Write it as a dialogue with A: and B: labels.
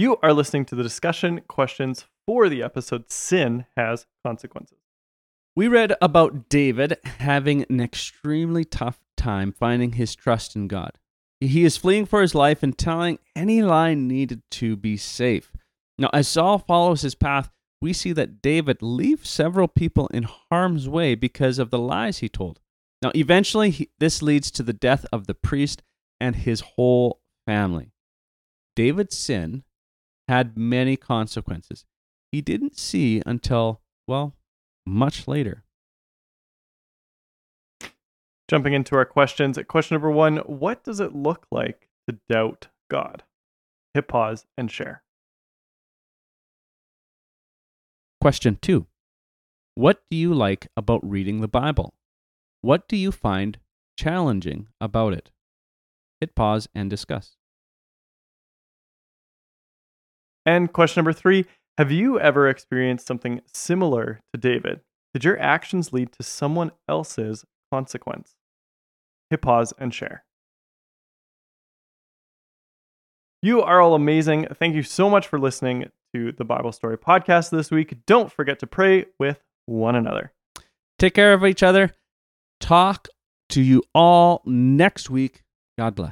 A: You are listening to the discussion questions for the episode Sin Has Consequences.
B: We read about David having an extremely tough time finding his trust in God. He is fleeing for his life and telling any lie needed to be safe. Now, as Saul follows his path, we see that David leaves several people in harm's way because of the lies he told. Now, eventually, he, this leads to the death of the priest and his whole family. David's sin had many consequences. He didn't see until, well, much later.
A: Jumping into our questions. Question number one What does it look like to doubt God? Hit pause and share.
B: Question two What do you like about reading the Bible? What do you find challenging about it? Hit pause and discuss.
A: And question number three Have you ever experienced something similar to David? Did your actions lead to someone else's consequence? Hit pause and share. You are all amazing. Thank you so much for listening to the Bible Story podcast this week. Don't forget to pray with one another.
B: Take care of each other. Talk to you all next week. God bless.